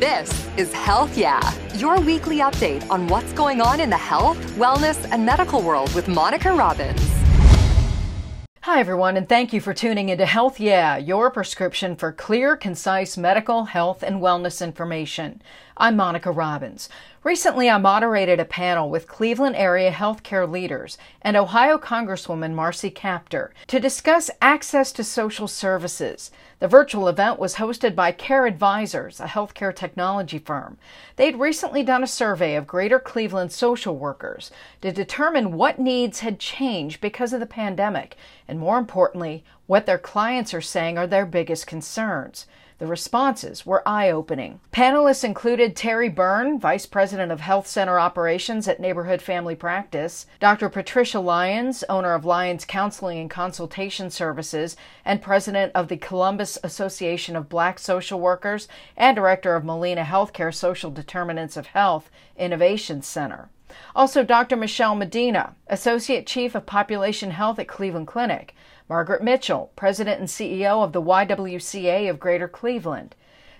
This is Health Yeah, your weekly update on what's going on in the health, wellness, and medical world with Monica Robbins. Hi, everyone, and thank you for tuning into Health Yeah, your prescription for clear, concise medical, health, and wellness information. I'm Monica Robbins. Recently, I moderated a panel with Cleveland area healthcare leaders and Ohio Congresswoman Marcy Kaptur to discuss access to social services. The virtual event was hosted by Care Advisors, a healthcare technology firm. They'd recently done a survey of greater Cleveland social workers to determine what needs had changed because of the pandemic, and more importantly, what their clients are saying are their biggest concerns. The responses were eye opening. Panelists included Terry Byrne, Vice President of Health Center Operations at Neighborhood Family Practice, Dr. Patricia Lyons, owner of Lyons Counseling and Consultation Services, and President of the Columbus Association of Black Social Workers, and Director of Molina Healthcare Social Determinants of Health Innovation Center. Also, Dr. Michelle Medina, Associate Chief of Population Health at Cleveland Clinic, Margaret Mitchell, President and CEO of the YWCA of Greater Cleveland,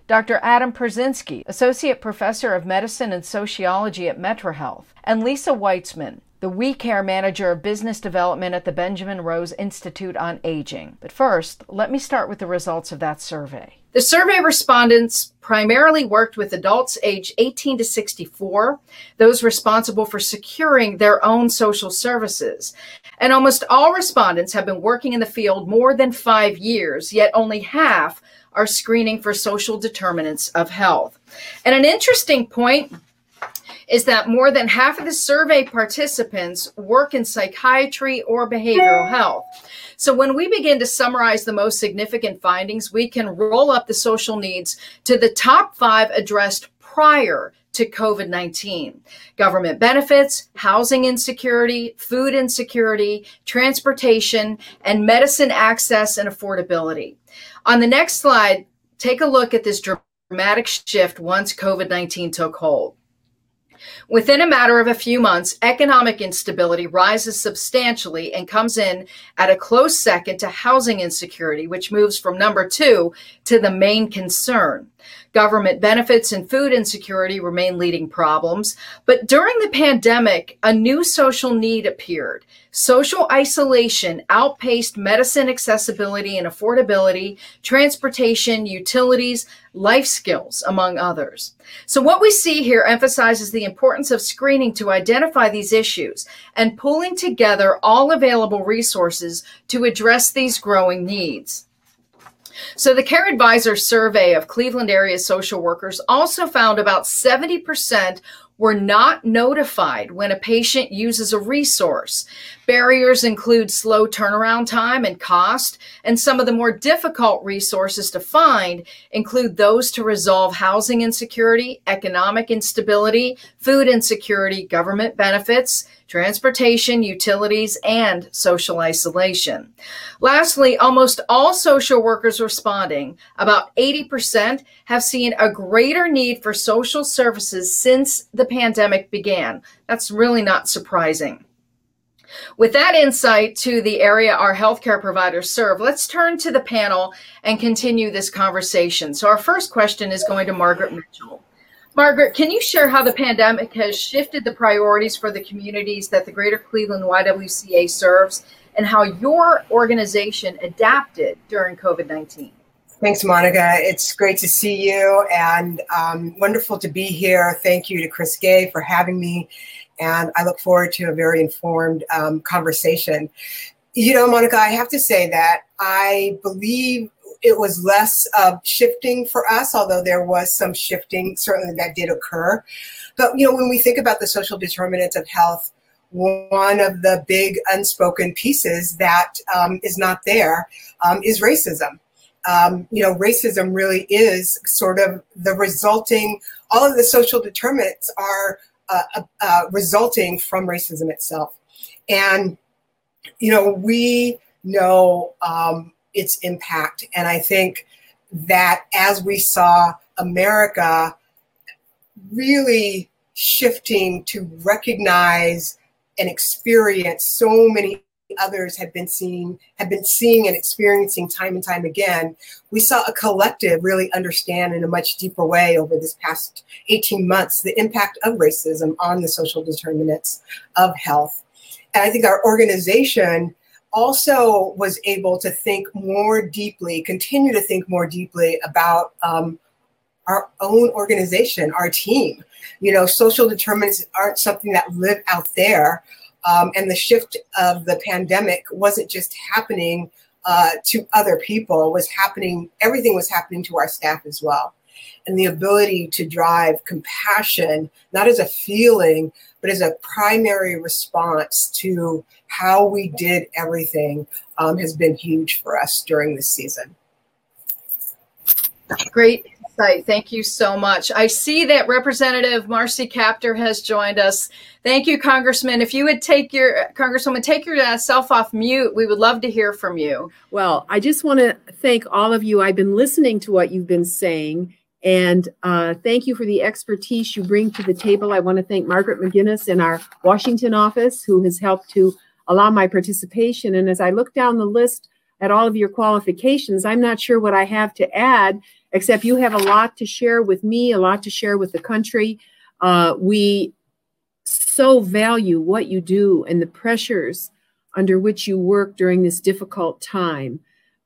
Dr. Adam Perzynski, Associate Professor of Medicine and Sociology at MetroHealth, and Lisa Weitzman, the We Care Manager of Business Development at the Benjamin Rose Institute on Aging. But first, let me start with the results of that survey. The survey respondents primarily worked with adults aged 18 to 64, those responsible for securing their own social services. And almost all respondents have been working in the field more than five years, yet only half are screening for social determinants of health. And an interesting point is that more than half of the survey participants work in psychiatry or behavioral health. So when we begin to summarize the most significant findings, we can roll up the social needs to the top five addressed prior to COVID 19 government benefits, housing insecurity, food insecurity, transportation, and medicine access and affordability. On the next slide, take a look at this dramatic shift once COVID 19 took hold. Within a matter of a few months, economic instability rises substantially and comes in at a close second to housing insecurity, which moves from number two to the main concern. Government benefits and food insecurity remain leading problems. But during the pandemic, a new social need appeared. Social isolation outpaced medicine accessibility and affordability, transportation, utilities, life skills, among others. So, what we see here emphasizes the importance of screening to identify these issues and pulling together all available resources to address these growing needs. So the Care Advisor survey of Cleveland area social workers also found about 70% were not notified when a patient uses a resource. Barriers include slow turnaround time and cost, and some of the more difficult resources to find include those to resolve housing insecurity, economic instability, food insecurity, government benefits, transportation, utilities, and social isolation. Lastly, almost all social workers responding, about 80%, have seen a greater need for social services since the pandemic began. That's really not surprising. With that insight to the area our healthcare providers serve, let's turn to the panel and continue this conversation. So, our first question is going to Margaret Mitchell. Margaret, can you share how the pandemic has shifted the priorities for the communities that the Greater Cleveland YWCA serves and how your organization adapted during COVID 19? Thanks, Monica. It's great to see you and um, wonderful to be here. Thank you to Chris Gay for having me. And I look forward to a very informed um, conversation. You know, Monica, I have to say that I believe it was less uh, shifting for us, although there was some shifting certainly that did occur. But you know, when we think about the social determinants of health, one of the big unspoken pieces that um, is not there um, is racism. Um, you know, racism really is sort of the resulting. All of the social determinants are uh, uh, uh resulting from racism itself, and you know, we know um, its impact. And I think that as we saw America really shifting to recognize and experience so many others have been seeing have been seeing and experiencing time and time again we saw a collective really understand in a much deeper way over this past 18 months the impact of racism on the social determinants of health and i think our organization also was able to think more deeply continue to think more deeply about um, our own organization our team you know social determinants aren't something that live out there um, and the shift of the pandemic wasn't just happening uh, to other people, was happening, everything was happening to our staff as well. And the ability to drive compassion, not as a feeling, but as a primary response to how we did everything, um, has been huge for us during this season. Great insight. Thank you so much. I see that Representative Marcy Kaptur has joined us. Thank you, Congressman. If you would take your, Congresswoman, take yourself off mute, we would love to hear from you. Well, I just want to thank all of you. I've been listening to what you've been saying. And uh, thank you for the expertise you bring to the table. I want to thank Margaret McGinnis in our Washington office, who has helped to allow my participation. And as I look down the list at all of your qualifications, I'm not sure what I have to add except you have a lot to share with me, a lot to share with the country. Uh, we so value what you do and the pressures under which you work during this difficult time.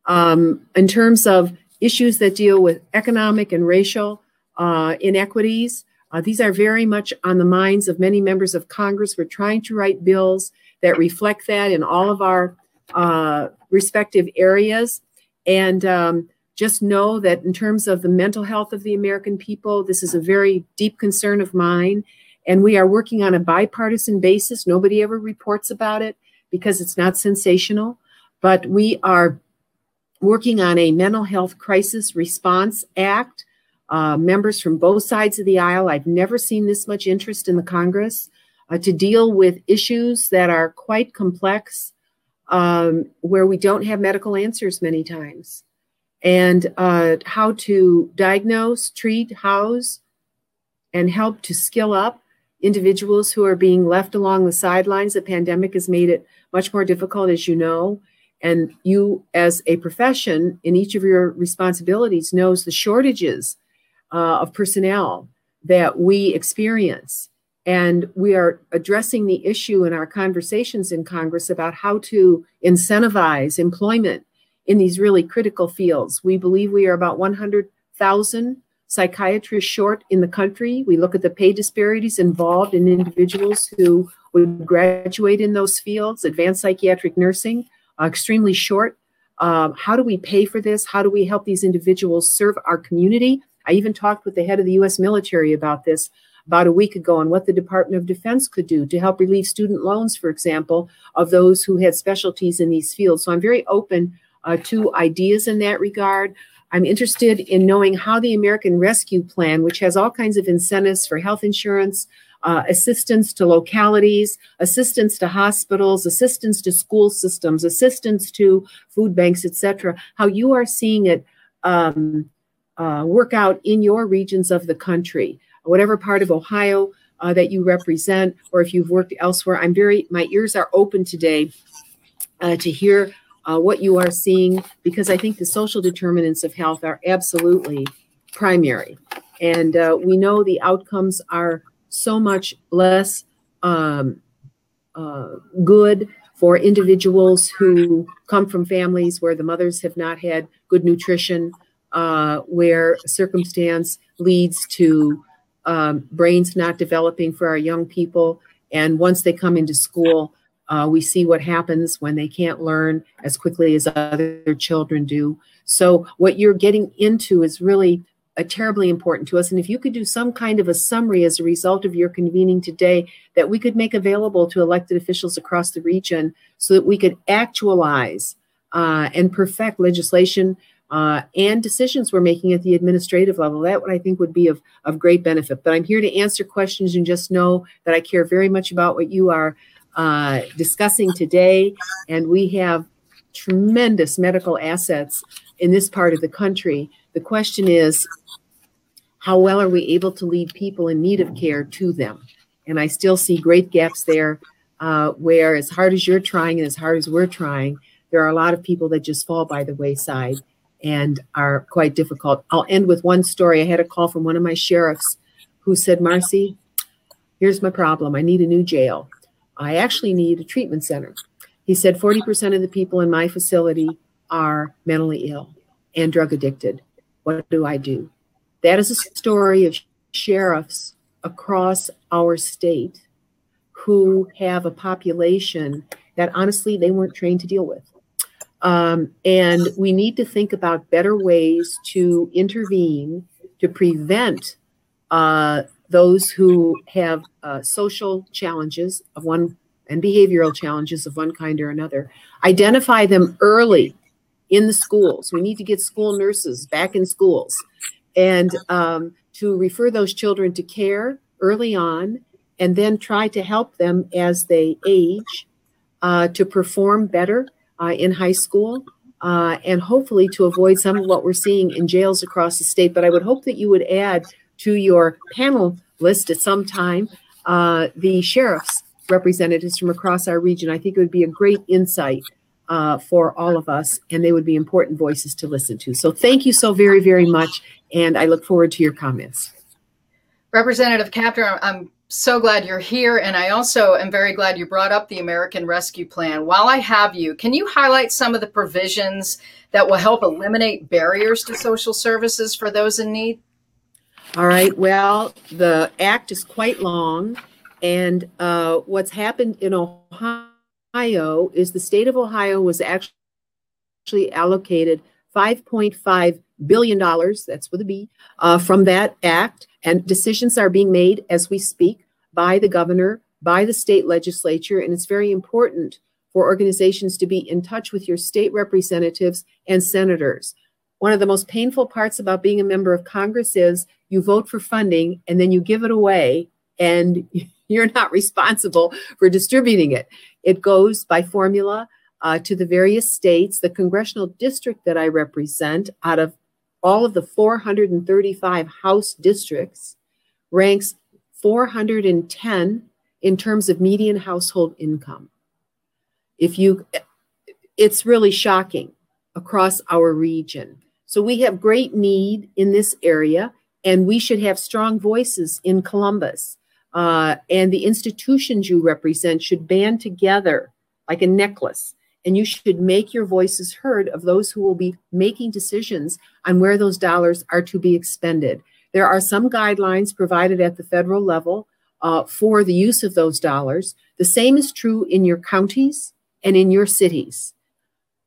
Um, in terms of issues that deal with economic and racial uh, inequities, uh, these are very much on the minds of many members of Congress. We're trying to write bills that reflect that in all of our uh, respective areas. And um, just know that in terms of the mental health of the American people, this is a very deep concern of mine. And we are working on a bipartisan basis. Nobody ever reports about it because it's not sensational. But we are working on a mental health crisis response act. Uh, members from both sides of the aisle, I've never seen this much interest in the Congress uh, to deal with issues that are quite complex, um, where we don't have medical answers many times and uh, how to diagnose, treat, house, and help to skill up individuals who are being left along the sidelines. The pandemic has made it much more difficult, as you know. And you, as a profession, in each of your responsibilities, knows the shortages uh, of personnel that we experience. And we are addressing the issue in our conversations in Congress about how to incentivize employment in these really critical fields. We believe we are about 100,000 psychiatrists short in the country. We look at the pay disparities involved in individuals who would graduate in those fields, advanced psychiatric nursing, extremely short. Um, how do we pay for this? How do we help these individuals serve our community? I even talked with the head of the US military about this about a week ago on what the Department of Defense could do to help relieve student loans, for example, of those who had specialties in these fields. So I'm very open uh, two ideas in that regard. I'm interested in knowing how the American Rescue Plan, which has all kinds of incentives for health insurance, uh, assistance to localities, assistance to hospitals, assistance to school systems, assistance to food banks, etc., how you are seeing it um, uh, work out in your regions of the country, whatever part of Ohio uh, that you represent, or if you've worked elsewhere. I'm very, my ears are open today uh, to hear uh, what you are seeing, because I think the social determinants of health are absolutely primary. And uh, we know the outcomes are so much less um, uh, good for individuals who come from families where the mothers have not had good nutrition, uh, where circumstance leads to um, brains not developing for our young people. And once they come into school, uh, we see what happens when they can't learn as quickly as other children do. So, what you're getting into is really terribly important to us. And if you could do some kind of a summary as a result of your convening today that we could make available to elected officials across the region so that we could actualize uh, and perfect legislation uh, and decisions we're making at the administrative level. That I think would be of, of great benefit. But I'm here to answer questions and just know that I care very much about what you are uh, discussing today. And we have tremendous medical assets in this part of the country. The question is, how well are we able to lead people in need of care to them? And I still see great gaps there. uh, where, as hard as you're trying and as hard as we're trying, there are a lot of people that just fall by the wayside and are quite difficult. I'll end with one story. I had a call from one of my sheriffs who said, Marcy, here's my problem. I need a new jail. I actually need a treatment center. He said 40% of the people in my facility are mentally ill and drug addicted. What do I do? That is a story of sheriffs across our state who have a population that honestly they weren't trained to deal with. Um, and we need to think about better ways to intervene to prevent uh, those who have uh, social challenges of one and behavioral challenges of one kind or another. Identify them early in the schools. We need to get school nurses back in schools and um, to refer those children to care early on and then try to help them as they age uh, to perform better uh, in high school uh, and hopefully to avoid some of what we're seeing in jails across the state. But I would hope that you would add to your panel list at some time uh, the sheriff's representatives from across our region. I think it would be a great insight uh, for all of us, and they would be important voices to listen to. So thank you so very, very much, and I look forward to your comments. Representative Kaptur, I'm so glad you're here. And I also am very glad you brought up the American Rescue Plan. While I have you, can you highlight some of the provisions that will help eliminate barriers to social services for those in need? All right. Well, the act is quite long. And uh, what's happened in Ohio is the state of Ohio was actually allocated $5.5 billion, that's with a B, uh, from that act. And decisions are being made as we speak by the governor, by the state legislature. And it's very important for organizations to be in touch with your state representatives and senators. One of the most painful parts about being a member of Congress is you vote for funding and then you give it away and you're not responsible for distributing it. It goes by formula uh, to the various states. The congressional district that I represent out of all of the 435 House districts ranks 410 in terms of median household income. If you, it's really shocking across our region. So we have great need in this area, and we should have strong voices in Columbus. Uh, and the institutions you represent should band together like a necklace and you should make your voices heard of those who will be making decisions on where those dollars are to be expended. There are some guidelines provided at the federal level uh, for the use of those dollars. The same is true in your counties and in your cities.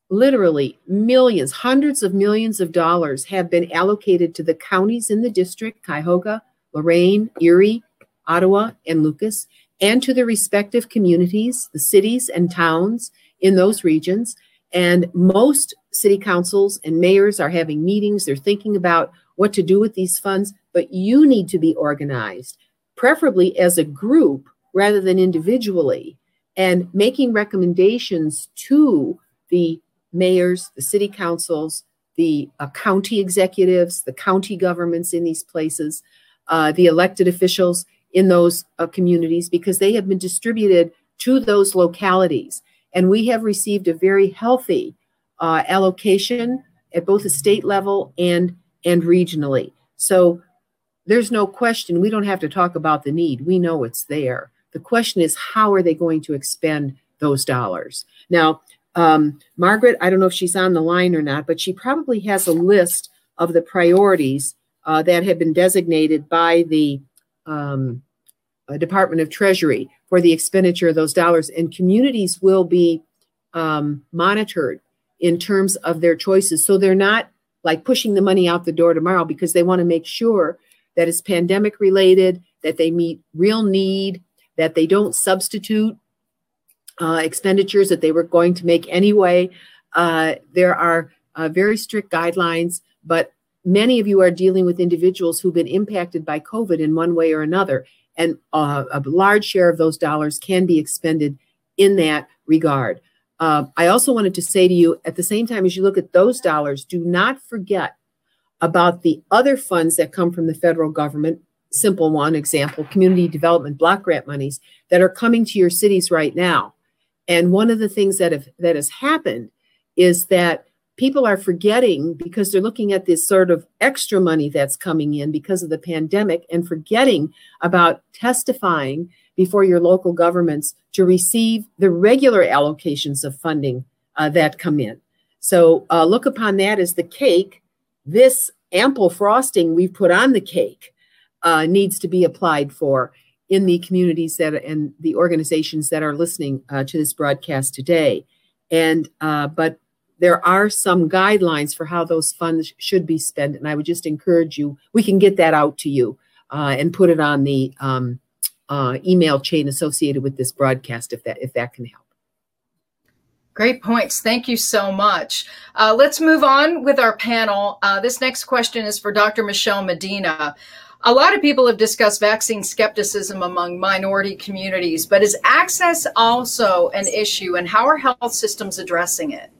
Literally, millions, hundreds of millions of dollars have been allocated to the counties in the district Cuyahoga, Lorain, Erie, Ottawa, and Lucas, and to the respective communities, the cities and towns in those regions. And most city councils and mayors are having meetings. They're thinking about what to do with these funds, but you need to be organized, preferably as a group rather than individually, and making recommendations to the mayors, the city councils, the uh, county executives, the county governments in these places, uh, the elected officials in those uh, communities, because they have been distributed to those localities. And we have received a very healthy uh, allocation at both the state level and, and regionally. So there's no question. We don't have to talk about the need. We know it's there. The question is, how are they going to expend those dollars? Now, um, Margaret, I don't know if she's on the line or not, but she probably has a list of the priorities uh, that have been designated by the um, Department of Treasury for the expenditure of those dollars. And communities will be um, monitored in terms of their choices. So they're not like pushing the money out the door tomorrow because they want to make sure that it's pandemic related, that they meet real need, that they don't substitute uh, expenditures that they were going to make anyway. Uh, there are uh, very strict guidelines, but many of you are dealing with individuals who've been impacted by COVID in one way or another and uh, a large share of those dollars can be expended in that regard. Uh, I also wanted to say to you at the same time as you look at those dollars, do not forget about the other funds that come from the federal government simple one example community development block grant monies that are coming to your cities right now. And one of the things that have that has happened is that people are forgetting because they're looking at this sort of extra money that's coming in because of the pandemic and forgetting about testifying before your local governments to receive the regular allocations of funding uh, that come in. So uh, look upon that as the cake. This ample frosting we've put on the cake uh, needs to be applied for in the communities that and the organizations that are listening uh, to this broadcast today. And uh, but there are some guidelines for how those funds should be spent, and I would just encourage you. We can get that out to you uh, and put it on the um, uh, email chain associated with this broadcast, if that if that can help. Great points. Thank you so much. Uh, let's move on with our panel. Uh, this next question is for Dr. Michelle Medina. A lot of people have discussed vaccine skepticism among minority communities, but is access also an issue, and how are health systems addressing it?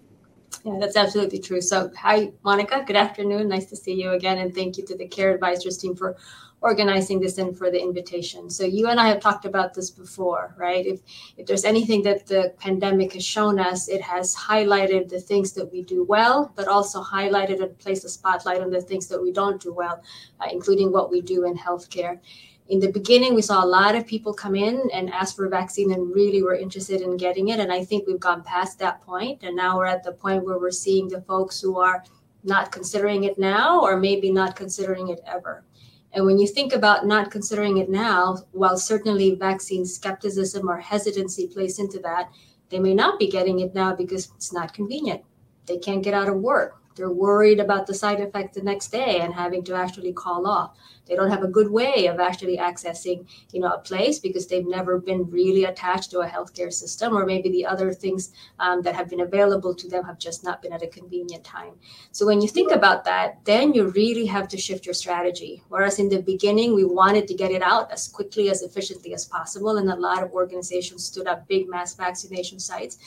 Yeah, that's absolutely true. So, hi, Monica. Good afternoon. Nice to see you again. And thank you to the Care Advisors team for organizing this and for the invitation. So you and I have talked about this before, right? If if there's anything that the pandemic has shown us, it has highlighted the things that we do well, but also highlighted and placed a spotlight on the things that we don't do well, uh, including what we do in healthcare. In the beginning, we saw a lot of people come in and ask for a vaccine and really were interested in getting it. And I think we've gone past that point, and now we're at the point where we're seeing the folks who are not considering it now or maybe not considering it ever. And when you think about not considering it now, while certainly vaccine skepticism or hesitancy plays into that, they may not be getting it now because it's not convenient. They can't get out of work. They're worried about the side effect the next day and having to actually call off they don't have a good way of actually accessing you know a place because they've never been really attached to a healthcare system or maybe the other things um, that have been available to them have just not been at a convenient time. So when you think about that then you really have to shift your strategy. Whereas in the beginning we wanted to get it out as quickly as efficiently as possible and a lot of organizations stood up big mass vaccination sites.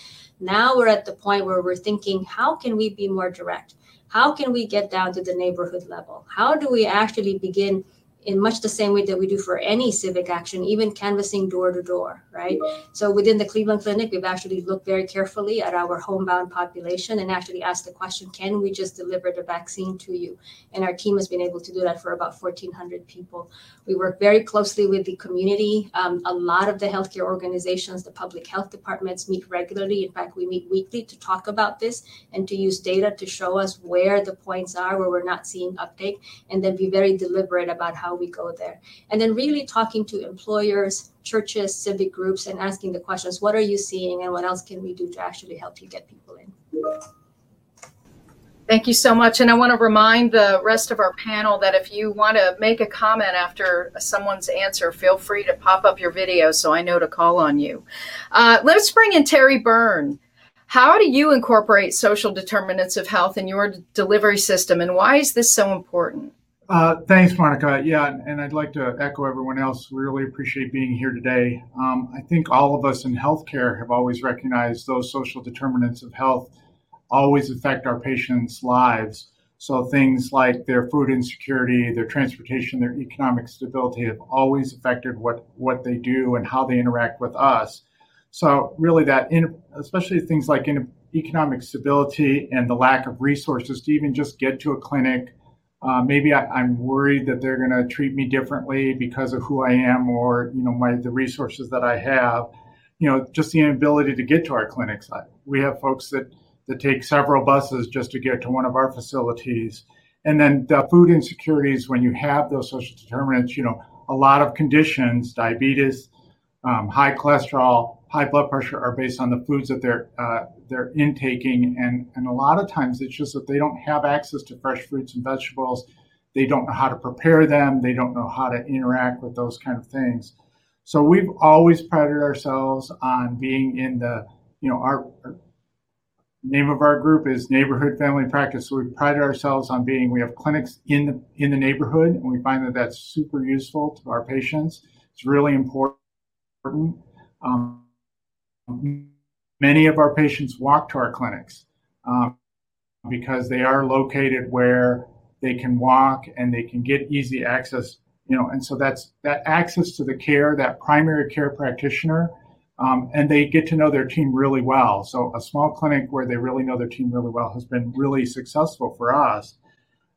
Now we're at the point where we're thinking how can we be more direct how can we get down to the neighborhood level? How do we actually begin in much the same way that we do for any civic action, even canvassing door to door, right? So within the Cleveland Clinic, we've actually looked very carefully at our homebound population and actually asked the question, can we just deliver the vaccine to you? And our team has been able to do that for about 1,400 people. We work very closely with the community. Um, a lot of the healthcare organizations, the public health departments meet regularly. In fact, we meet weekly to talk about this and to use data to show us where the points are where we're not seeing uptake and then be very deliberate about how we go there. And then really talking to employers, churches, civic groups, and asking the questions what are you seeing and what else can we do to actually help you get people in? Thank you so much. And I want to remind the rest of our panel that if you want to make a comment after someone's answer, feel free to pop up your video so I know to call on you. Uh, let's bring in Terry Byrne. How do you incorporate social determinants of health in your delivery system, and why is this so important? Uh, thanks, Monica. Yeah, and I'd like to echo everyone else. We really appreciate being here today. Um, I think all of us in healthcare have always recognized those social determinants of health always affect our patients' lives. So things like their food insecurity, their transportation, their economic stability have always affected what what they do and how they interact with us. So really, that in, especially things like in economic stability and the lack of resources to even just get to a clinic uh, maybe I, am worried that they're going to treat me differently because of who I am or you know my the resources that I have. You know, just the inability to get to our clinics. We have folks that that take several buses just to get to one of our facilities. And then the food insecurities when you have those social determinants. You know, a lot of conditions, diabetes, um, high cholesterol, high blood pressure are based on the foods that they're uh, they're intaking, and and a lot of times it's just that they don't have access to fresh fruits and vegetables. They don't know how to prepare them. They don't know how to interact with those kind of things. So we've always prided ourselves on being in the you know our, our name of our group is neighborhood family practice. So we pride ourselves on being we have clinics in the in the neighborhood, and we find that that's super useful to our patients. It's really important. Um, many of our patients walk to our clinics um, because they are located where they can walk and they can get easy access you know, and so that's that access to the care, that primary care practitioner, um, and they get to know their team really well. So a small clinic where they really know their team really well has been really successful for us.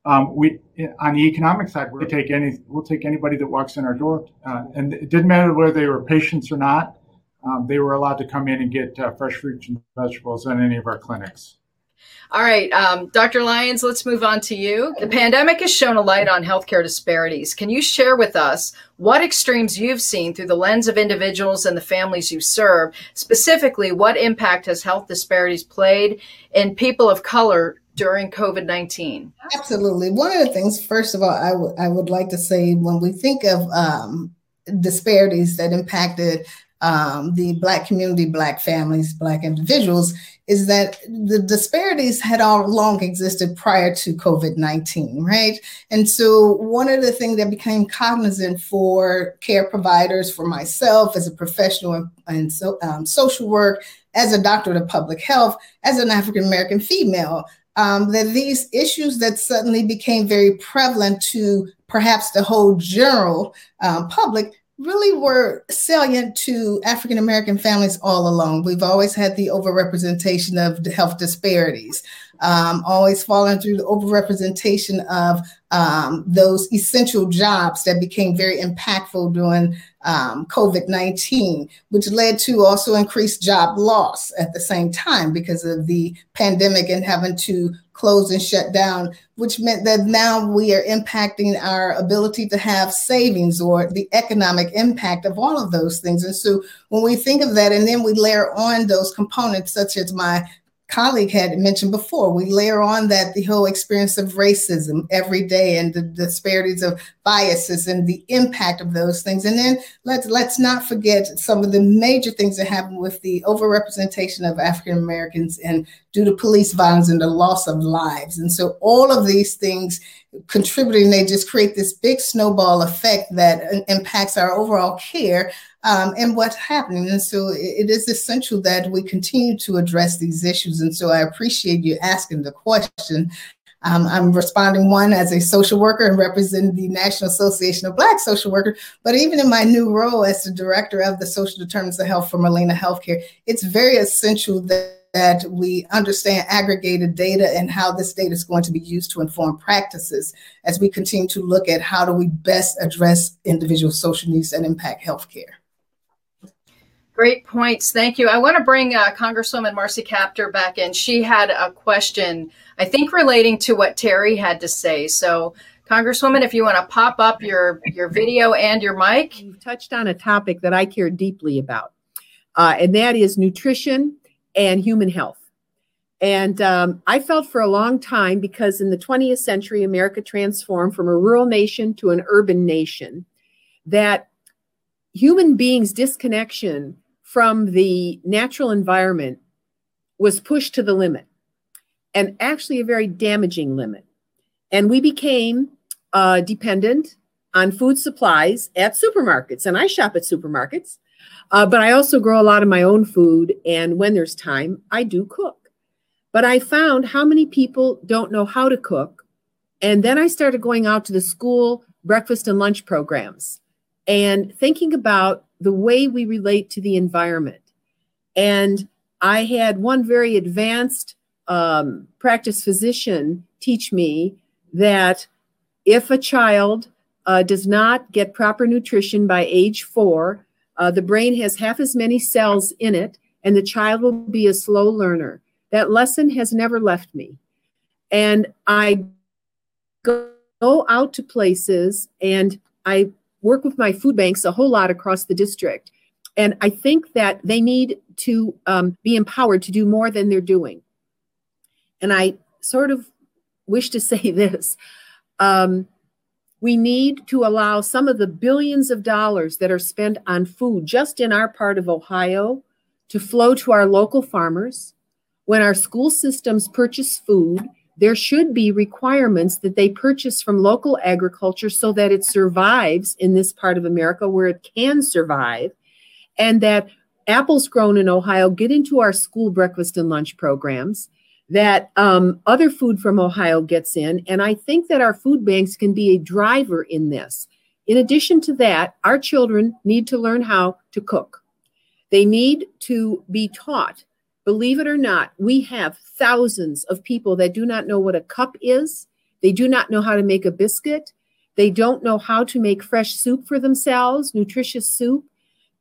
Um, we on the economic side, we take any we'll take anybody that walks in our door, uh, and it didn't matter whether they were patients or not. Um, they were allowed to come in and get uh, fresh fruits and vegetables in any of our clinics. All right, um, Dr. Lyons, let's move on to you. The pandemic has shown a light on healthcare disparities. Can you share with us what extremes you've seen through the lens of individuals and the families you serve? Specifically, what impact has health disparities played in people of color during COVID 19? Absolutely. One of the things, first of all, I, w- I would like to say when we think of um, disparities that impacted um, the Black community, Black families, Black individuals, is that the disparities had all long existed prior to COVID 19, right? And so, one of the things that became cognizant for care providers, for myself as a professional in so, um, social work, as a doctor of public health, as an African American female, um, that these issues that suddenly became very prevalent to perhaps the whole general um, public really were salient to African American families all along. We've always had the overrepresentation of health disparities, um, always falling through the overrepresentation of um, those essential jobs that became very impactful during um, COVID 19, which led to also increased job loss at the same time because of the pandemic and having to close and shut down, which meant that now we are impacting our ability to have savings or the economic impact of all of those things. And so when we think of that, and then we layer on those components, such as my colleague had mentioned before, we layer on that the whole experience of racism every day and the disparities of biases and the impact of those things. And then let's let's not forget some of the major things that happen with the overrepresentation of African Americans and due to police violence and the loss of lives. And so all of these things contributing, they just create this big snowball effect that impacts our overall care um, and what's happening. And so it is essential that we continue to address these issues. And so I appreciate you asking the question. Um, I'm responding one as a social worker and representing the National Association of Black Social Workers, but even in my new role as the director of the Social Determinants of Health for Molina Healthcare, it's very essential that that we understand aggregated data and how this data is going to be used to inform practices as we continue to look at how do we best address individual social needs and impact healthcare. Great points. Thank you. I want to bring uh, Congresswoman Marcy Kaptur back in. She had a question, I think, relating to what Terry had to say. So, Congresswoman, if you want to pop up your, your video and your mic. You've touched on a topic that I care deeply about, uh, and that is nutrition and human health. And um, I felt for a long time because in the 20th century, America transformed from a rural nation to an urban nation, that human beings' disconnection from the natural environment was pushed to the limit and actually a very damaging limit. And we became uh, dependent on food supplies at supermarkets. And I shop at supermarkets, uh, but I also grow a lot of my own food. And when there's time, I do cook. But I found how many people don't know how to cook. And then I started going out to the school breakfast and lunch programs and thinking about the way we relate to the environment. And I had one very advanced um, practice physician teach me that if a child uh, does not get proper nutrition by age four, uh, the brain has half as many cells in it, and the child will be a slow learner. That lesson has never left me. And I go out to places and I work with my food banks a whole lot across the district. And I think that they need to um, be empowered to do more than they're doing. And I sort of wish to say this um, we need to allow some of the billions of dollars that are spent on food just in our part of Ohio to flow to our local farmers. When our school systems purchase food, there should be requirements that they purchase from local agriculture so that it survives in this part of America where it can survive, and that apples grown in Ohio get into our school breakfast and lunch programs, that um, other food from Ohio gets in. And I think that our food banks can be a driver in this, In addition to that, our children need to learn how to cook. They need to be taught. Believe it or not, we have thousands of people that do not know what a cup is. They do not know how to make a biscuit. They don't know how to make fresh soup for themselves, nutritious soup.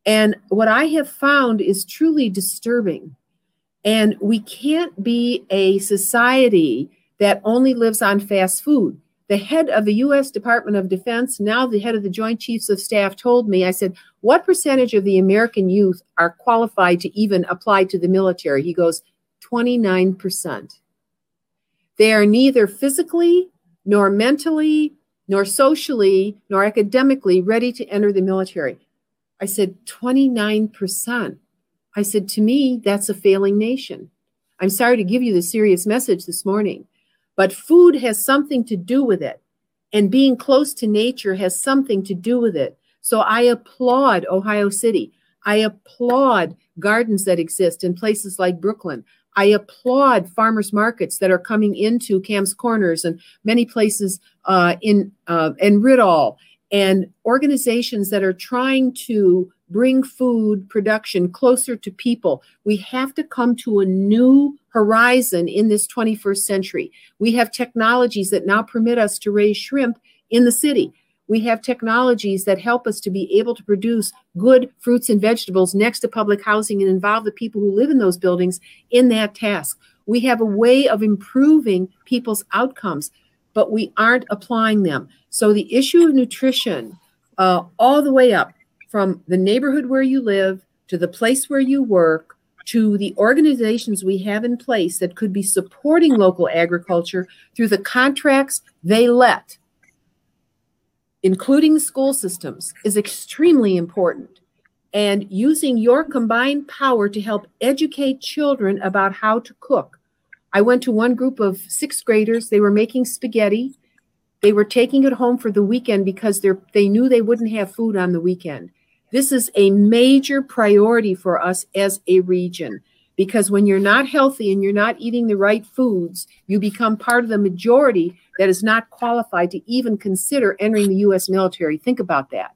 And what I have found is truly disturbing. And we can't be a society that only lives on fast food. The head of the US Department of Defense, now the head of the Joint Chiefs of Staff, told me, I said, What percentage of the American youth are qualified to even apply to the military? He goes, 29%. They are neither physically, nor mentally, nor socially, nor academically ready to enter the military. I said, 29%. I said, to me, that's a failing nation. I'm sorry to give you the serious message this morning, but food has something to do with it. And being close to nature has something to do with it. So I applaud Ohio City. I applaud gardens that exist in places like Brooklyn. I applaud farmers markets that are coming into Kamm's Corners and many places uh, in uh, in Ridall and organizations that are trying to bring food production closer to people. We have to come to a new horizon in this 21st century. We have technologies that now permit us to raise shrimp in the city. We have technologies that help us to be able to produce good fruits and vegetables next to public housing and involve the people who live in those buildings in that task. We have a way of improving people's outcomes, but we aren't applying them. So the issue of nutrition, uh, all the way up from the neighborhood where you live to the place where you work to the organizations we have in place that could be supporting local agriculture through the contracts they let, including school systems, is extremely important. And using your combined power to help educate children about how to cook. I went to one group of sixth graders, they were making spaghetti. They were taking it home for the weekend because they knew they wouldn't have food on the weekend. This is a major priority for us as a region because when you're not healthy and you're not eating the right foods, you become part of the majority that is not qualified to even consider entering the U.S. military. Think about that.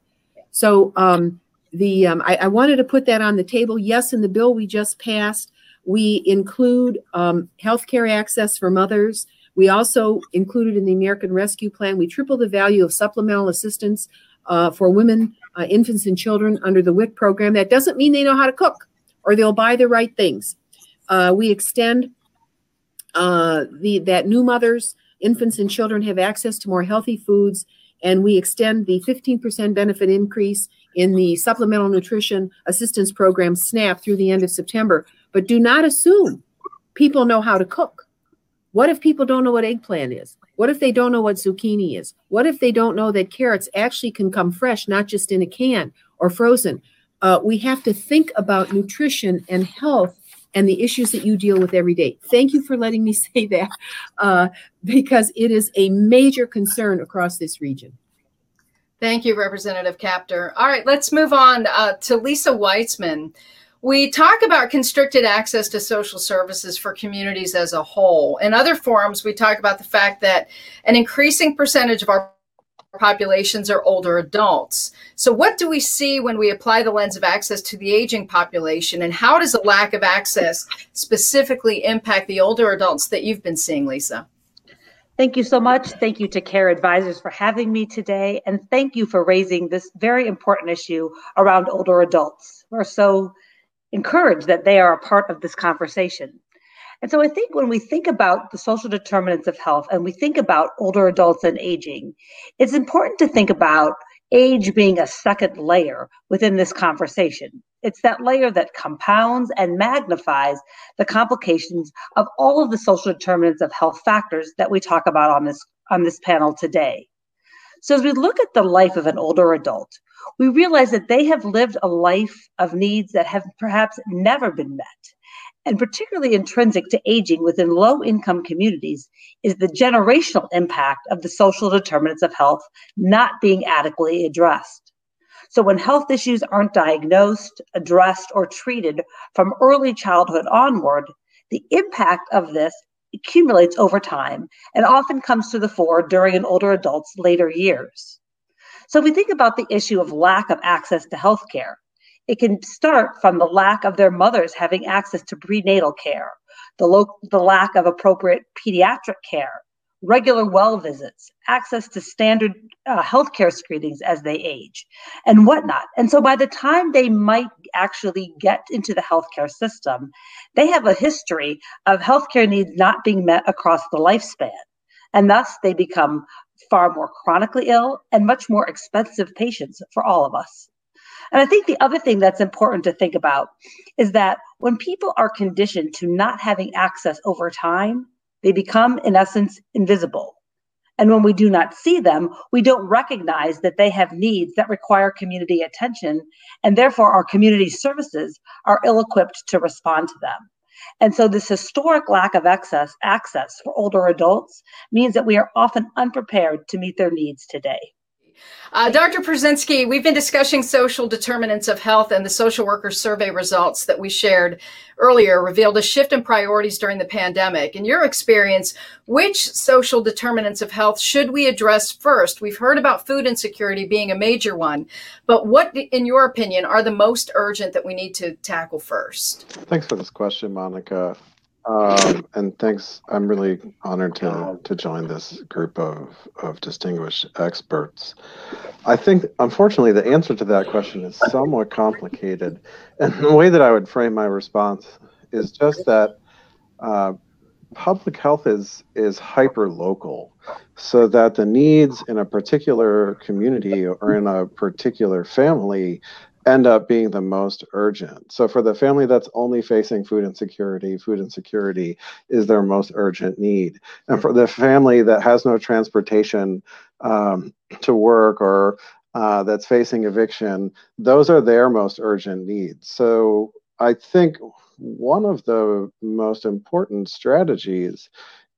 So, um, the um, I, I, wanted to put that on the table. Yes, in the bill we just passed, we include um, health care access for mothers. We also included in the American Rescue Plan, we triple the value of supplemental assistance uh, for women, uh, infants, and children under the WIC program. That doesn't mean they know how to cook or they'll buy the right things. Uh, we extend uh, the that new mothers, infants, and children have access to more healthy foods, and we extend the 15% benefit increase in the Supplemental Nutrition Assistance Program SNAP through the end of September. But do not assume people know how to cook. What if people don't know what eggplant is? What if they don't know what zucchini is? What if they don't know that carrots actually can come fresh, not just in a can or frozen? Uh, we have to think about nutrition and health and the issues that you deal with every day. Thank you for letting me say that uh, because it is a major concern across this region. Thank you, Representative Kaptur. All right, let's move on uh, to Lisa Weitzman. We talk about constricted access to social services for communities as a whole. In other forums, we talk about the fact that an increasing percentage of our populations are older adults. So, what do we see when we apply the lens of access to the aging population, and how does a lack of access specifically impact the older adults that you've been seeing, Lisa? Thank you so much. Thank you to CARE Advisors for having me today, and thank you for raising this very important issue around older adults. We're so encouraged that they are a part of this conversation. And so I think when we think about the social determinants of health and we think about older adults and aging, it's important to think about age being a second layer within this conversation. It's that layer that compounds and magnifies the complications of all of the social determinants of health factors that we talk about on this on this panel today. So as we look at the life of an older adult, we realize that they have lived a life of needs that have perhaps never been met. And particularly intrinsic to aging within low income communities is the generational impact of the social determinants of health not being adequately addressed. So, when health issues aren't diagnosed, addressed, or treated from early childhood onward, the impact of this accumulates over time and often comes to the fore during an older adult's later years. So if we think about the issue of lack of access to healthcare, it can start from the lack of their mothers having access to prenatal care, the, lo- the lack of appropriate pediatric care, regular well visits, access to standard uh, healthcare screenings as they age, and whatnot. And so by the time they might actually get into the healthcare system, they have a history of healthcare needs not being met across the lifespan. And thus they become far more chronically ill and much more expensive patients for all of us. And I think the other thing that's important to think about is that when people are conditioned to not having access over time, they become, in essence, invisible. And when we do not see them, we don't recognize that they have needs that require community attention, and therefore our community services are ill equipped to respond to them. And so, this historic lack of access, access for older adults means that we are often unprepared to meet their needs today. Uh, Dr. Perzynski, we've been discussing social determinants of health, and the social workers survey results that we shared earlier revealed a shift in priorities during the pandemic. In your experience, which social determinants of health should we address first? We've heard about food insecurity being a major one, but what, in your opinion, are the most urgent that we need to tackle first? Thanks for this question, Monica. Um, and thanks. I'm really honored to to join this group of of distinguished experts. I think, unfortunately, the answer to that question is somewhat complicated, and the way that I would frame my response is just that uh, public health is is hyper local, so that the needs in a particular community or in a particular family end up being the most urgent. So for the family that's only facing food insecurity, food insecurity is their most urgent need. And for the family that has no transportation um, to work or uh, that's facing eviction, those are their most urgent needs. So I think one of the most important strategies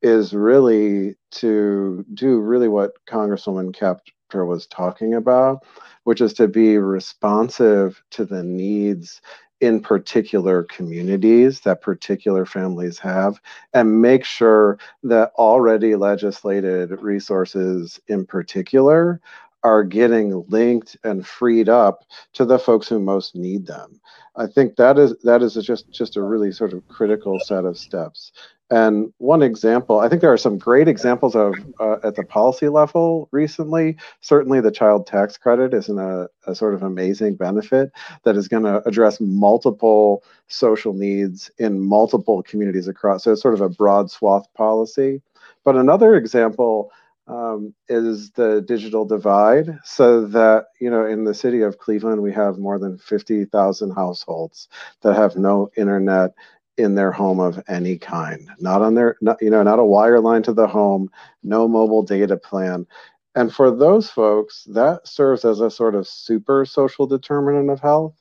is really to do really what Congresswoman Kaptur was talking about, which is to be responsive to the needs in particular communities that particular families have and make sure that already legislated resources in particular are getting linked and freed up to the folks who most need them. I think that is that is just just a really sort of critical set of steps. And one example, I think there are some great examples of uh, at the policy level recently. Certainly, the child tax credit is a, a sort of amazing benefit that is going to address multiple social needs in multiple communities across. So it's sort of a broad swath policy. But another example um, is the digital divide so that you know in the city of cleveland we have more than 50000 households that have no internet in their home of any kind. Not on their not, you know not a wire line to the home no mobile data plan. And for those folks that serves as a sort of super social determinant of health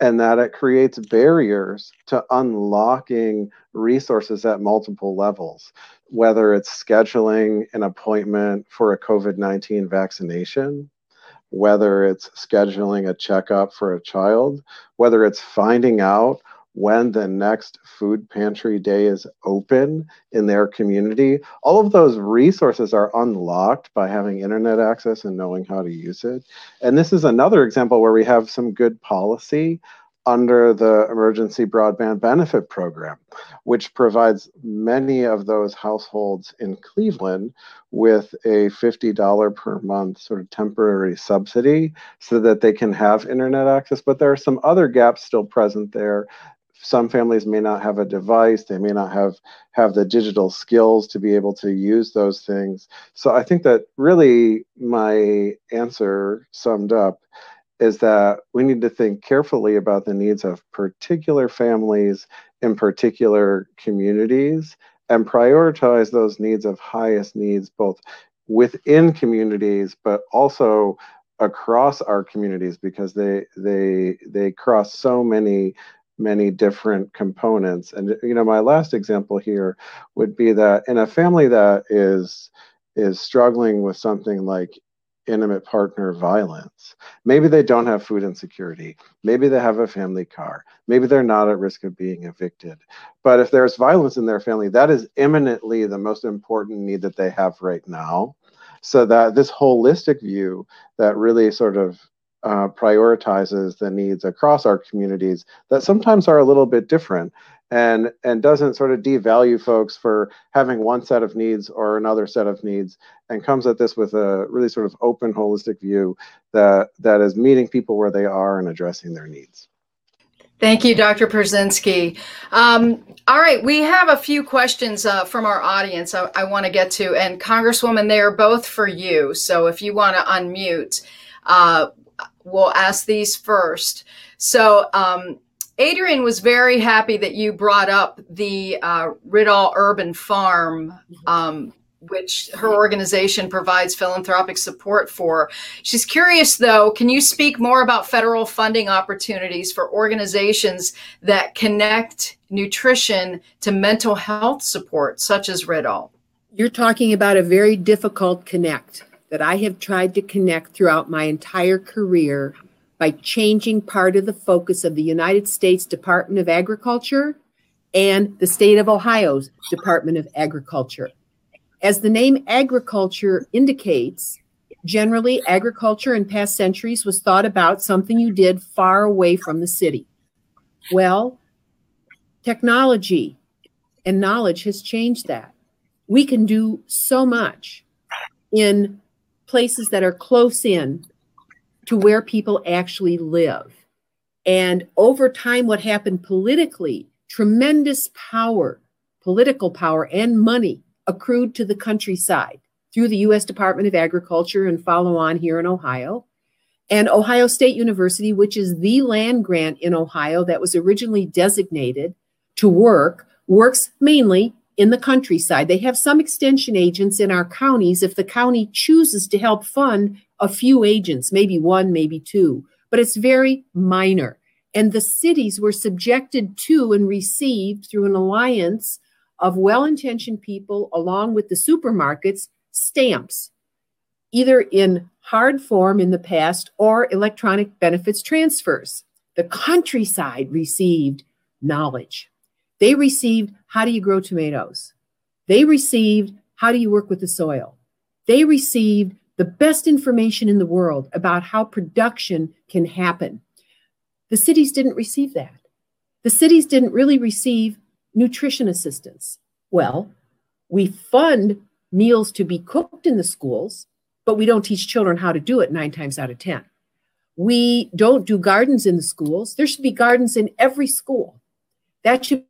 and that it creates barriers to unlocking resources at multiple levels, whether it's scheduling an appointment for a COVID 19 vaccination, whether it's scheduling a checkup for a child, whether it's finding out when the next food pantry day is open in their community. All of those resources are unlocked by having internet access and knowing how to use it. And this is another example where we have some good policy under the Emergency Broadband Benefit Program, which provides many of those households in Cleveland with a $50 per month sort of temporary subsidy so that they can have internet access. But there are some other gaps still present there some families may not have a device they may not have have the digital skills to be able to use those things. So i think that really my answer summed up is that we need to think carefully about the needs of particular families in particular communities and prioritize those needs of highest needs both within communities but also across our communities because they they they cross so many many different components. And you know, my last example here would be that in a family that is is struggling with something like intimate partner violence. Maybe they don't have food insecurity. Maybe they have a family car. Maybe they're not at risk of being evicted. But if there's violence in their family, that is imminently the most important need that they have right now. so that this holistic view that really sort of uh, prioritizes the needs across our communities that sometimes are a little bit different and and doesn't sort of devalue folks for having one set of needs or another set of needs and comes at this with a really sort of open holistic view that that is meeting people where they are and addressing their needs Thank you, Dr. Perzynski. Um, all right, we have a few questions uh, from our audience I, I want to get to. And Congresswoman, they are both for you. So if you want to unmute, uh, we'll ask these first. So um, Adrian was very happy that you brought up the uh, Rid-All Urban Farm, um, which her organization provides philanthropic support for. She's curious, though, can you speak more about federal funding opportunities for organizations that connect nutrition to mental health support, such as Rid-All? You're talking about a very difficult connect that I have tried to connect throughout my entire career by changing part of the focus of the United States Department of Agriculture and the state of Ohio's Department of Agriculture. As the name agriculture indicates, generally agriculture in past centuries was thought about something you did far away from the city. Well, technology and knowledge has changed that. We can do so much in places that are close in to where people actually live. And over time, what happened politically, tremendous power, political power, and money accrued to the countryside through the U.S. Department of Agriculture and follow on here in Ohio. And Ohio State University, which is the land grant in Ohio that was originally designated to work, works mainly in the countryside. They have some extension agents in our counties if the county chooses to help fund a few agents, maybe one, maybe two, but it's very minor. And the cities were subjected to and received through an alliance of well intentioned people, along with the supermarkets, stamps, either in hard form in the past or electronic benefits transfers. The countryside received knowledge. They received how do you grow tomatoes? They received how do you work with the soil? They received the best information in the world about how production can happen. The cities didn't receive that. The cities didn't really receive nutrition assistance. Well, we fund meals to be cooked in the schools, but we don't teach children how to do it nine times out of 10. We don't do gardens in the schools. There should be gardens in every school. That should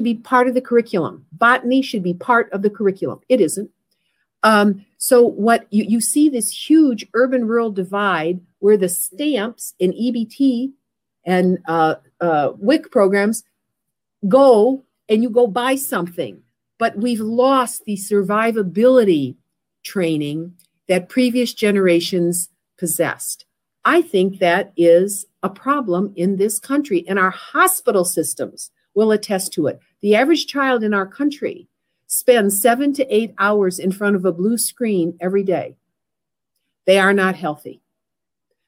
be part of the curriculum. Botany should be part of the curriculum. It isn't. Um, so what you, you see this huge urban rural divide where the stamps in EBT and uh, uh, WIC programs go and you go buy something. But we've lost the survivability training that previous generations possessed. I think that is a problem in this country, and our hospital systems will attest to it. The average child in our country spends seven to eight hours in front of a blue screen every day. They are not healthy.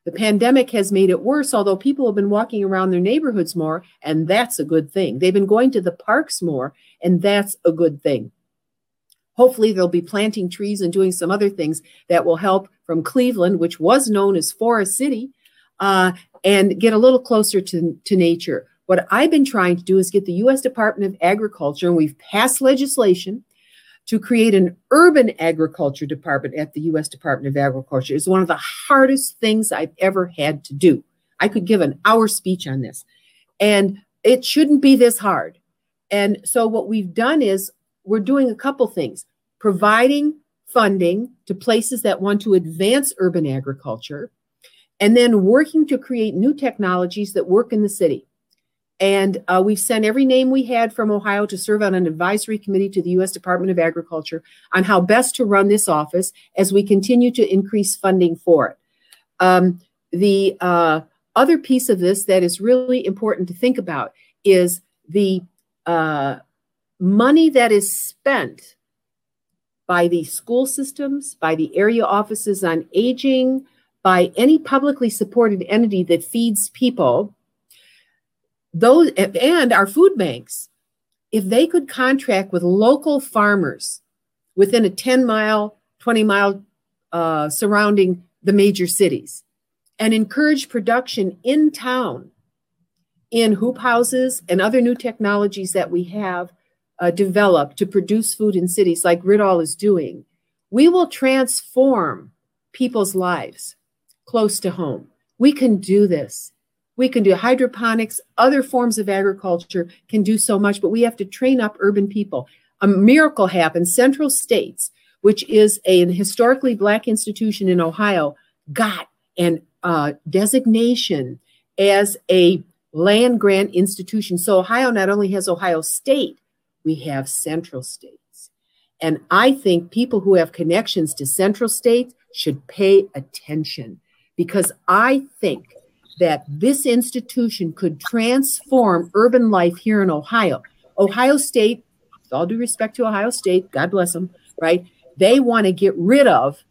The pandemic has made it worse, although people have been walking around their neighborhoods more, and that's a good thing. They've been going to the parks more, and that's a good thing. Hopefully, they'll be planting trees and doing some other things that will help from Cleveland, which was known as Forest City, uh, and get a little closer to, to nature. What I've been trying to do is get the US Department of Agriculture, and we've passed legislation to create an urban agriculture department at the US Department of Agriculture. It's one of the hardest things I've ever had to do. I could give an hour speech on this, and it shouldn't be this hard. And so, what we've done is we're doing a couple things providing funding to places that want to advance urban agriculture, and then working to create new technologies that work in the city. And uh, we've sent every name we had from Ohio to serve on an advisory committee to the U.S. Department of Agriculture on how best to run this office as we continue to increase funding for it. Um, the uh, other piece of this that is really important to think about is the uh, money that is spent by the school systems, by the area offices on aging, by any publicly supported entity that feeds people those and our food banks if they could contract with local farmers within a 10 mile 20 mile uh, surrounding the major cities and encourage production in town in hoop houses and other new technologies that we have uh, developed to produce food in cities like Rid-All is doing, we will transform people's lives close to home. We can do this. We can do hydroponics, other forms of agriculture can do so much, but we have to train up urban people. A miracle happened. Central States, which is a historically black institution in Ohio, got an uh, designation as a land grant institution. So Ohio not only has Ohio State, we have Central States. And I think people who have connections to Central States should pay attention because I think that this institution could transform urban life here in Ohio. Ohio State, with all due respect to Ohio State, God bless them, right? They want to get rid of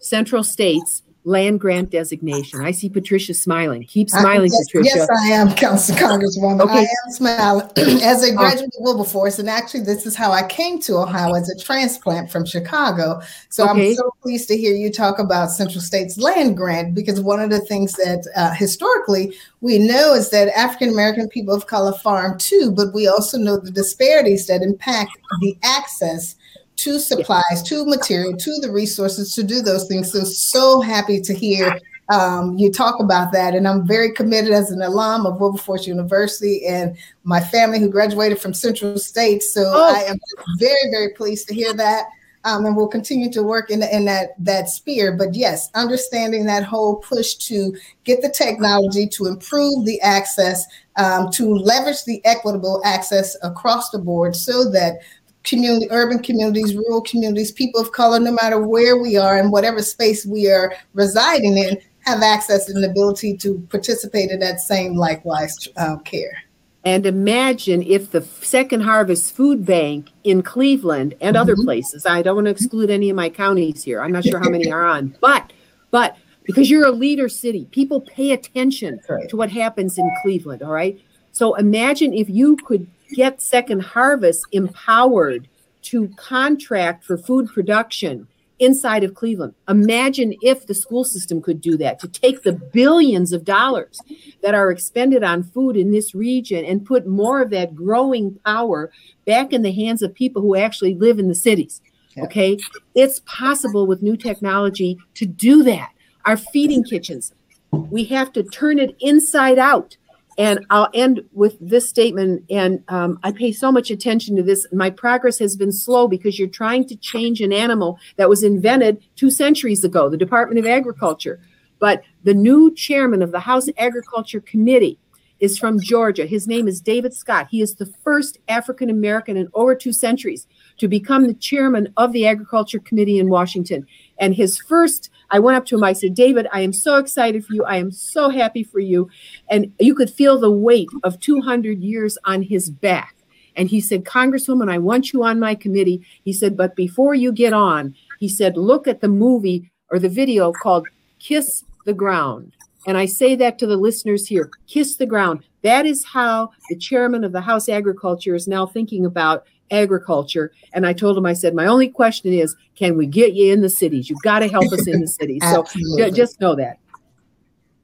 Central States land grant designation. I see Patricia smiling. Keep smiling, yes, Patricia. Yes, I am, Council Congresswoman. Okay. I am smiling. as a graduate of Wilberforce, and actually, this is how I came to Ohio as a transplant from Chicago. So okay. I'm so pleased to hear you talk about Central States land grant because one of the things that uh, historically we know is that African American people of color farm too, but we also know the disparities that impact the access to supplies, to material, to the resources to do those things. So, so happy to hear um, you talk about that. And I'm very committed as an alum of Wilberforce University and my family who graduated from Central State. So oh. I am very, very pleased to hear that. Um, and we'll continue to work in, in that that sphere. But yes, understanding that whole push to get the technology to improve the access, um, to leverage the equitable access across the board, so that community, urban communities, rural communities, people of color, no matter where we are and whatever space we are residing in, have access and ability to participate in that same likewise uh, care. And imagine if the Second Harvest Food Bank in Cleveland and mm-hmm. other places, I don't want to exclude any of my counties here. I'm not sure how many are on, but but because you're a leader city, people pay attention right. to what happens in Cleveland, all right? So imagine if you could get Second Harvest empowered to contract for food production inside of Cleveland. Imagine if the school system could do that to take the billions of dollars that are expended on food in this region and put more of that growing power back in the hands of people who actually live in the cities. Okay. It's possible with new technology to do that. Our feeding kitchens, we have to turn it inside out. And I'll end with this statement. And um, I pay so much attention to this. My progress has been slow because you're trying to change an animal that was invented two centuries ago, the Department of Agriculture. But the new chairman of the House Agriculture Committee is from Georgia. His name is David Scott. He is the first African American in over two centuries to become the chairman of the Agriculture Committee in Washington. And his first, I went up to him, I said, David, I am so excited for you. I am so happy for you. And you could feel the weight of 200 years on his back. And he said, Congresswoman, I want you on my committee. He said, but before you get on, he said, look at the movie or the video called Kiss the Ground. And I say that to the listeners here kiss the ground. That is how the chairman of the House Agriculture is now thinking about agriculture. And I told him, I said, my only question is, can we get you in the cities? You've got to help us in the cities. so just know that.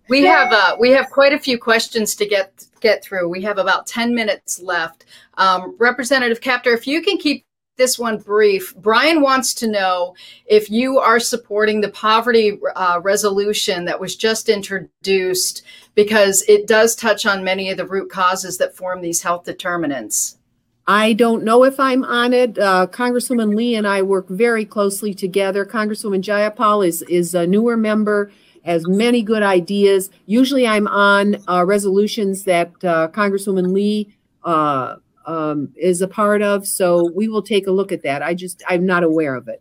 We have uh, we have quite a few questions to get get through. We have about ten minutes left. Um, Representative Kaptur, if you can keep this one brief. Brian wants to know if you are supporting the poverty uh, resolution that was just introduced because it does touch on many of the root causes that form these health determinants. I don't know if I'm on it. Uh, Congresswoman Lee and I work very closely together. Congresswoman Jayapal is is a newer member, has many good ideas. Usually, I'm on uh, resolutions that uh, Congresswoman Lee uh, um, is a part of. So we will take a look at that. I just I'm not aware of it.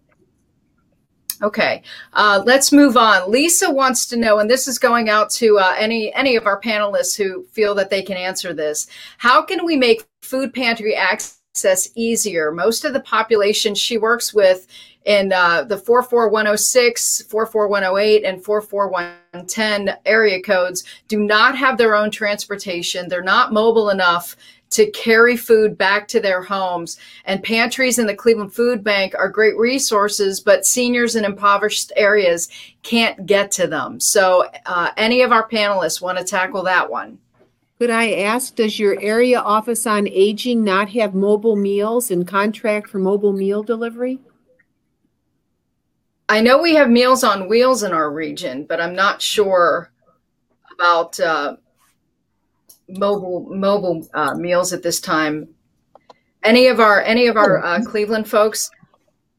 Okay, uh, let's move on. Lisa wants to know, and this is going out to uh, any any of our panelists who feel that they can answer this. How can we make food pantry access easier? Most of the population she works with in uh, the 44106, 44108, and 44110 area codes do not have their own transportation. They're not mobile enough to carry food back to their homes. And pantries in the Cleveland Food Bank are great resources, but seniors in impoverished areas can't get to them. So, uh, any of our panelists want to tackle that one? Could I ask, does your area office on aging not have mobile meals and contract for mobile meal delivery? I know we have Meals on Wheels in our region, but I'm not sure about uh, mobile mobile uh, meals at this time. Any of our any of our uh, Cleveland folks?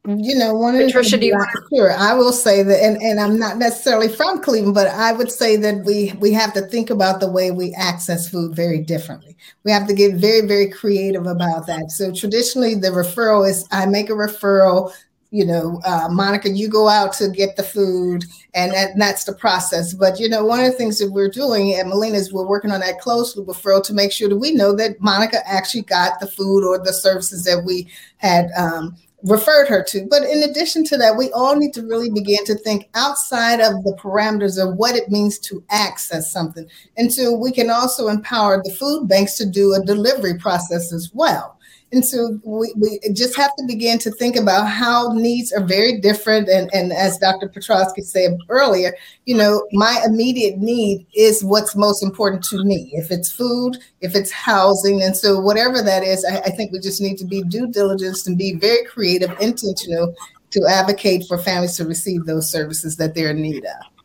You know, one Patricia, do you want sure I will say that, and, and I'm not necessarily from Cleveland, but I would say that we we have to think about the way we access food very differently. We have to get very very creative about that. So traditionally, the referral is I make a referral you know, uh, Monica, you go out to get the food, and, and that's the process. But you know, one of the things that we're doing at Molina is we're working on that closed loop referral to make sure that we know that Monica actually got the food or the services that we had um, referred her to. But in addition to that, we all need to really begin to think outside of the parameters of what it means to access something. And so we can also empower the food banks to do a delivery process as well. And so we, we just have to begin to think about how needs are very different. And, and as Dr. Petrosky said earlier, you know, my immediate need is what's most important to me. If it's food, if it's housing. And so whatever that is, I, I think we just need to be due diligence and be very creative, intentional to advocate for families to receive those services that they're in need of.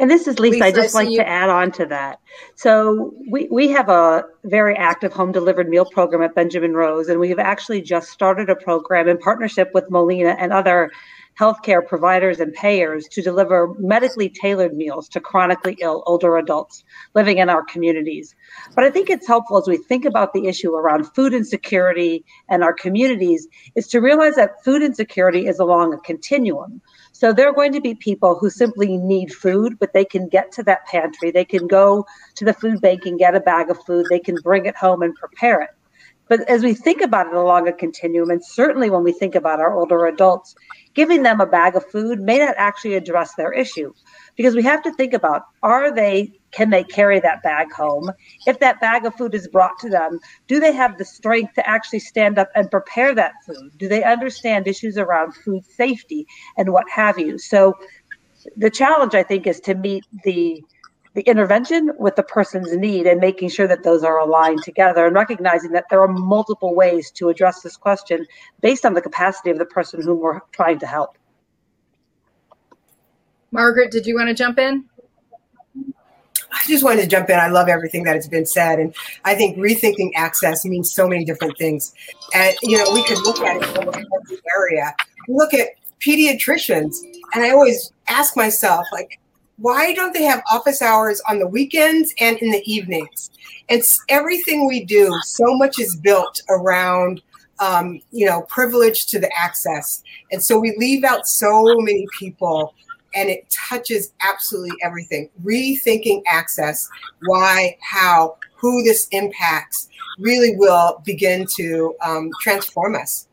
And this is Lisa. Lisa I just like you- to add on to that. So we, we have a very active home delivered meal program at Benjamin Rose, and we have actually just started a program in partnership with Molina and other healthcare providers and payers to deliver medically tailored meals to chronically ill older adults living in our communities. But I think it's helpful as we think about the issue around food insecurity and our communities is to realize that food insecurity is along a continuum. So there are going to be people who simply need food, but they can get to that pantry. They can go to the food bank and get a bag of food. They can bring it home and prepare it. But as we think about it along a continuum, and certainly when we think about our older adults, giving them a bag of food may not actually address their issue because we have to think about are they can they carry that bag home? If that bag of food is brought to them do they have the strength to actually stand up and prepare that food? Do they understand issues around food safety and what have you? So the challenge i think is to meet the the intervention with the person's need and making sure that those are aligned together and recognizing that there are multiple ways to address this question based on the capacity of the person whom we're trying to help. Margaret, did you want to jump in? I just wanted to jump in. I love everything that has been said. And I think rethinking access means so many different things. And, you know, we could look at it from every area. look at pediatricians. And I always ask myself, like, why don't they have office hours on the weekends and in the evenings? It's everything we do. So much is built around, um, you know, privilege to the access. And so we leave out so many people and it touches absolutely everything. Rethinking access, why, how, who this impacts really will begin to um, transform us.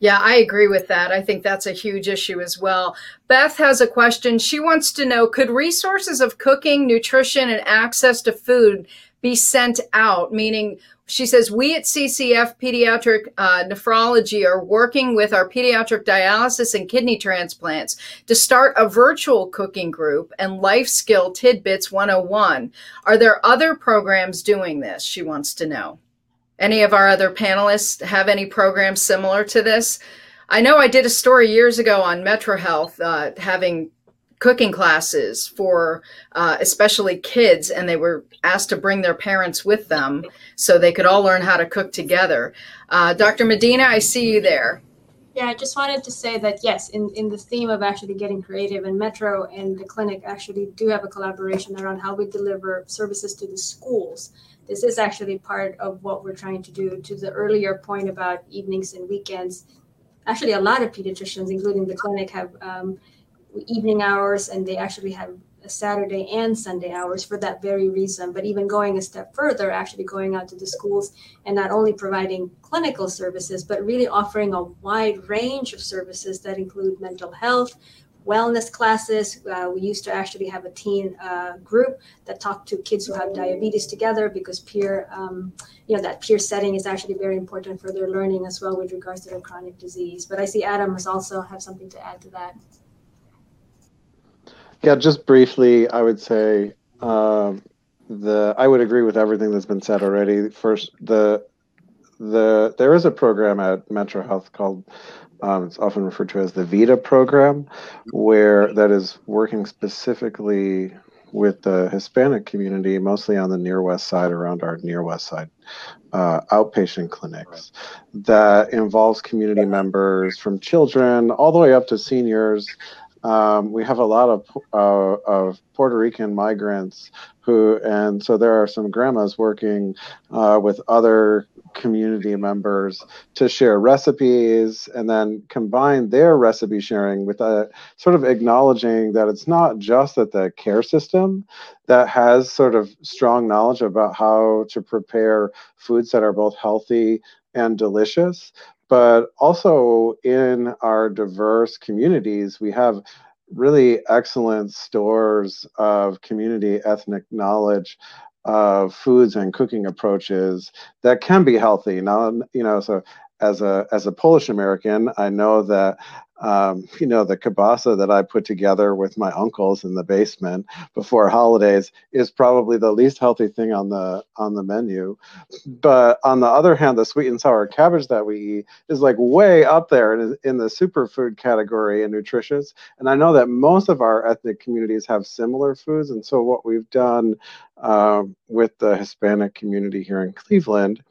Yeah, I agree with that. I think that's a huge issue as well. Beth has a question. She wants to know Could resources of cooking, nutrition, and access to food be sent out? Meaning, she says, We at CCF Pediatric uh, Nephrology are working with our pediatric dialysis and kidney transplants to start a virtual cooking group and life skill tidbits 101. Are there other programs doing this? She wants to know. Any of our other panelists have any programs similar to this? I know I did a story years ago on Metro Health uh, having cooking classes for uh, especially kids, and they were asked to bring their parents with them so they could all learn how to cook together. Uh, Dr. Medina, I see you there. Yeah, I just wanted to say that yes, in, in the theme of actually getting creative, and Metro and the clinic actually do have a collaboration around how we deliver services to the schools. This is actually part of what we're trying to do. To the earlier point about evenings and weekends, actually, a lot of pediatricians, including the clinic, have um, evening hours and they actually have a Saturday and Sunday hours for that very reason. But even going a step further, actually going out to the schools and not only providing clinical services, but really offering a wide range of services that include mental health, wellness classes. Uh, we used to actually have a teen uh, group that talked to kids who have diabetes together because peer, um, you know, that peer setting is actually very important for their learning as well with regards to their chronic disease. But I see Adam has also have something to add to that. Yeah, just briefly, I would say um, the I would agree with everything that's been said already. First, the the there is a program at Metro Health called um, it's often referred to as the VITA program, where that is working specifically with the Hispanic community, mostly on the near west side, around our near west side uh, outpatient clinics, that involves community members from children all the way up to seniors. Um, we have a lot of uh, of Puerto Rican migrants who, and so there are some grandmas working uh, with other community members to share recipes and then combine their recipe sharing with a sort of acknowledging that it's not just that the care system that has sort of strong knowledge about how to prepare foods that are both healthy and delicious but also in our diverse communities we have really excellent stores of community ethnic knowledge of foods and cooking approaches that can be healthy. Now, you know, so as a as a Polish American, I know that um, you know the kielbasa that I put together with my uncles in the basement before holidays is probably the least healthy thing on the on the menu. But on the other hand, the sweet and sour cabbage that we eat is like way up there in, in the superfood category and nutritious. And I know that most of our ethnic communities have similar foods. And so what we've done uh, with the Hispanic community here in Cleveland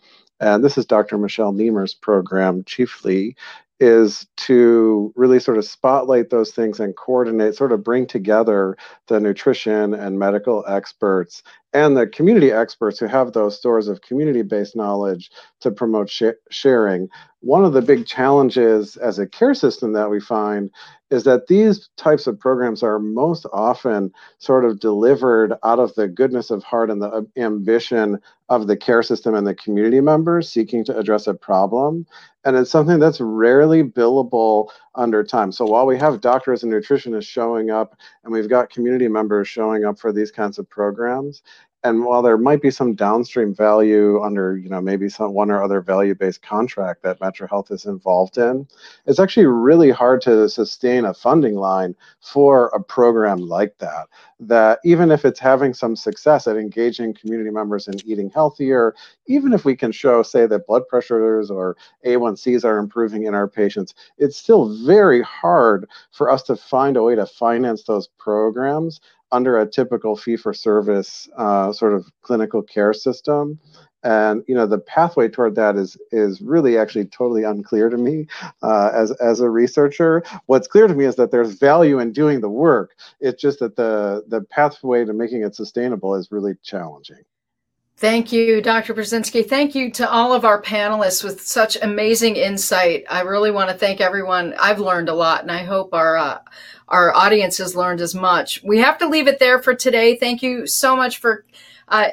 and this is Dr. Michelle Niemer's program chiefly, is to really sort of spotlight those things and coordinate, sort of bring together the nutrition and medical experts and the community experts who have those stores of community based knowledge to promote sh- sharing. One of the big challenges as a care system that we find is that these types of programs are most often sort of delivered out of the goodness of heart and the um, ambition of the care system and the community members seeking to address a problem. And it's something that's rarely billable under time. So while we have doctors and nutritionists showing up and we've got community members showing up for these kinds of programs, and while there might be some downstream value under you know maybe some one or other value based contract that metro health is involved in it's actually really hard to sustain a funding line for a program like that that even if it's having some success at engaging community members in eating healthier even if we can show say that blood pressures or a1cs are improving in our patients it's still very hard for us to find a way to finance those programs under a typical fee for service uh, sort of clinical care system. And you know the pathway toward that is is really actually totally unclear to me uh, as as a researcher. What's clear to me is that there's value in doing the work. It's just that the the pathway to making it sustainable is really challenging Thank you, Dr. Perzynski. Thank you to all of our panelists with such amazing insight. I really want to thank everyone. I've learned a lot, and I hope our uh, our audience has learned as much. We have to leave it there for today. Thank you so much for uh,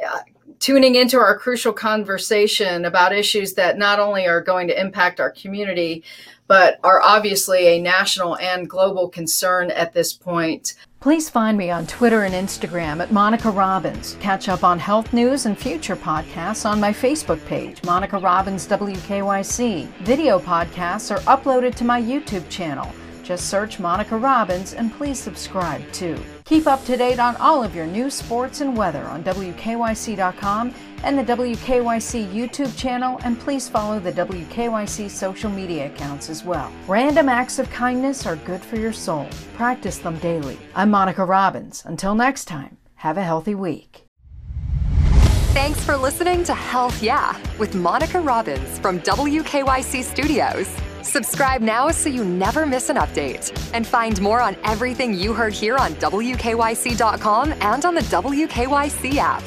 tuning into our crucial conversation about issues that not only are going to impact our community, but are obviously a national and global concern at this point. Please find me on Twitter and Instagram at Monica Robbins. Catch up on health news and future podcasts on my Facebook page, Monica Robbins WKYC. Video podcasts are uploaded to my YouTube channel. Just search Monica Robbins and please subscribe too. Keep up to date on all of your news, sports, and weather on WKYC.com and the WKYC YouTube channel, and please follow the WKYC social media accounts as well. Random acts of kindness are good for your soul. Practice them daily. I'm Monica Robbins. Until next time, have a healthy week. Thanks for listening to Health Yeah with Monica Robbins from WKYC Studios. Subscribe now so you never miss an update. And find more on everything you heard here on WKYC.com and on the WKYC app.